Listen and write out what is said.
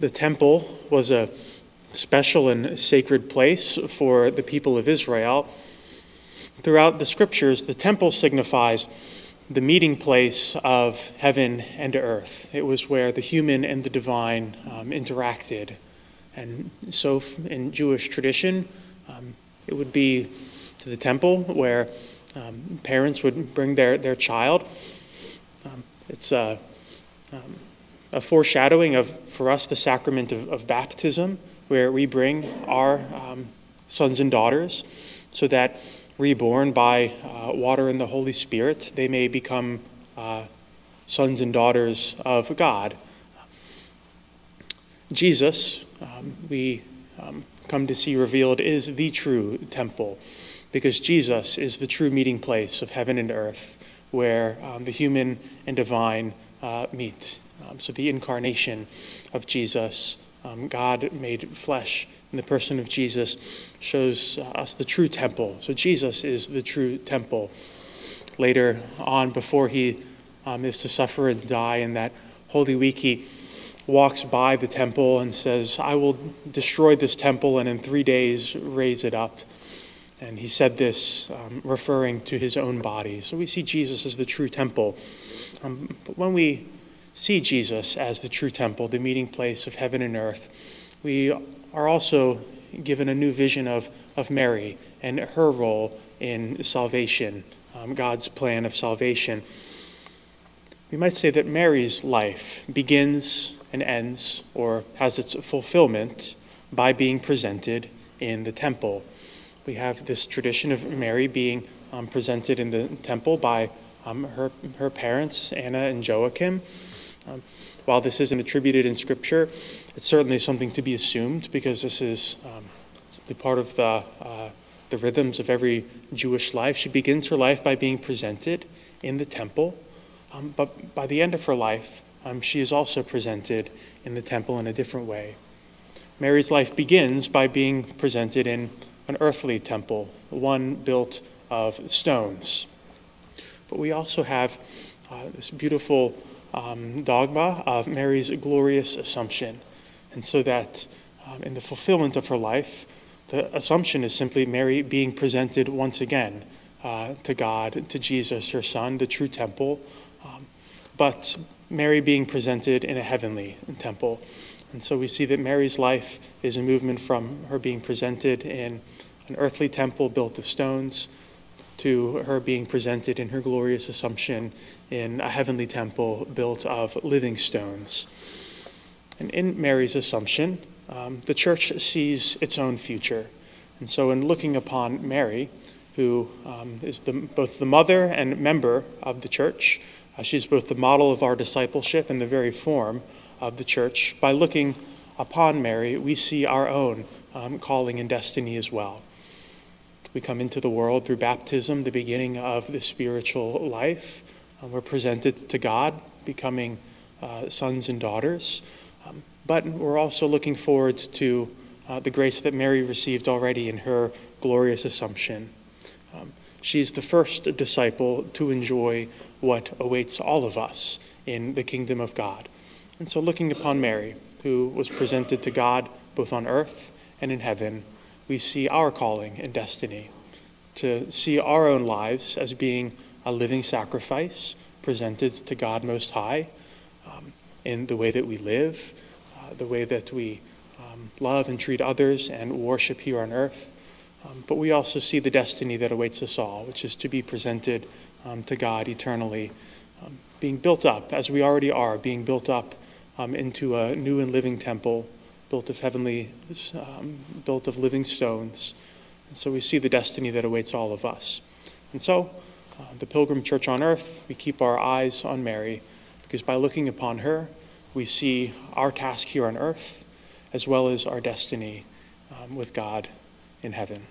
the temple was a special and sacred place for the people of Israel. Throughout the scriptures, the temple signifies the meeting place of heaven and earth. It was where the human and the divine um, interacted. And so, in Jewish tradition, um, it would be to the temple where um, parents would bring their, their child. Um, it's a, um, a, foreshadowing of, for us, the sacrament of, of baptism, where we bring our um, sons and daughters so that reborn by uh, water and the Holy Spirit, they may become uh, sons and daughters of God. Jesus, um, we um, come to see revealed, is the true temple because Jesus is the true meeting place of heaven and earth where um, the human and divine uh, meet. Um, so the incarnation of Jesus um, God made flesh in the person of Jesus shows uh, us the true temple. So Jesus is the true temple. Later on, before he um, is to suffer and die in that Holy Week, he walks by the temple and says, I will destroy this temple and in three days raise it up. And he said this um, referring to his own body. So we see Jesus as the true temple. Um, but when we see Jesus as the true temple, the meeting place of heaven and earth, we are also given a new vision of, of Mary and her role in salvation, um, God's plan of salvation. We might say that Mary's life begins and ends, or has its fulfillment, by being presented in the temple. We have this tradition of Mary being um, presented in the temple by um, her, her parents, Anna and Joachim. Um, while this isn't attributed in Scripture, it's certainly something to be assumed because this is um, simply part of the, uh, the rhythms of every Jewish life. She begins her life by being presented in the temple, um, but by the end of her life, um, she is also presented in the temple in a different way. Mary's life begins by being presented in an earthly temple, one built of stones. But we also have uh, this beautiful um, dogma of Mary's glorious assumption. And so that um, in the fulfillment of her life, the assumption is simply Mary being presented once again uh, to God, to Jesus, her son, the true temple, um, but Mary being presented in a heavenly temple. And so we see that Mary's life is a movement from her being presented in an earthly temple built of stones to her being presented in her glorious assumption in a heavenly temple built of living stones. And in Mary's assumption, um, the church sees its own future. And so, in looking upon Mary, who um, is the, both the mother and member of the church, uh, she's both the model of our discipleship and the very form of the church. By looking upon Mary, we see our own um, calling and destiny as well. We come into the world through baptism, the beginning of the spiritual life. Um, we're presented to God, becoming uh, sons and daughters. Um, but we're also looking forward to uh, the grace that Mary received already in her glorious assumption. Um, she's the first disciple to enjoy what awaits all of us in the kingdom of God. And so, looking upon Mary, who was presented to God both on earth and in heaven, we see our calling and destiny to see our own lives as being a living sacrifice presented to God Most High um, in the way that we live, uh, the way that we um, love and treat others and worship here on earth. Um, but we also see the destiny that awaits us all, which is to be presented um, to God eternally, um, being built up, as we already are, being built up um, into a new and living temple built of heavenly, um, built of living stones. And so we see the destiny that awaits all of us. And so, uh, the Pilgrim Church on earth, we keep our eyes on Mary because by looking upon her, we see our task here on earth as well as our destiny um, with God in heaven.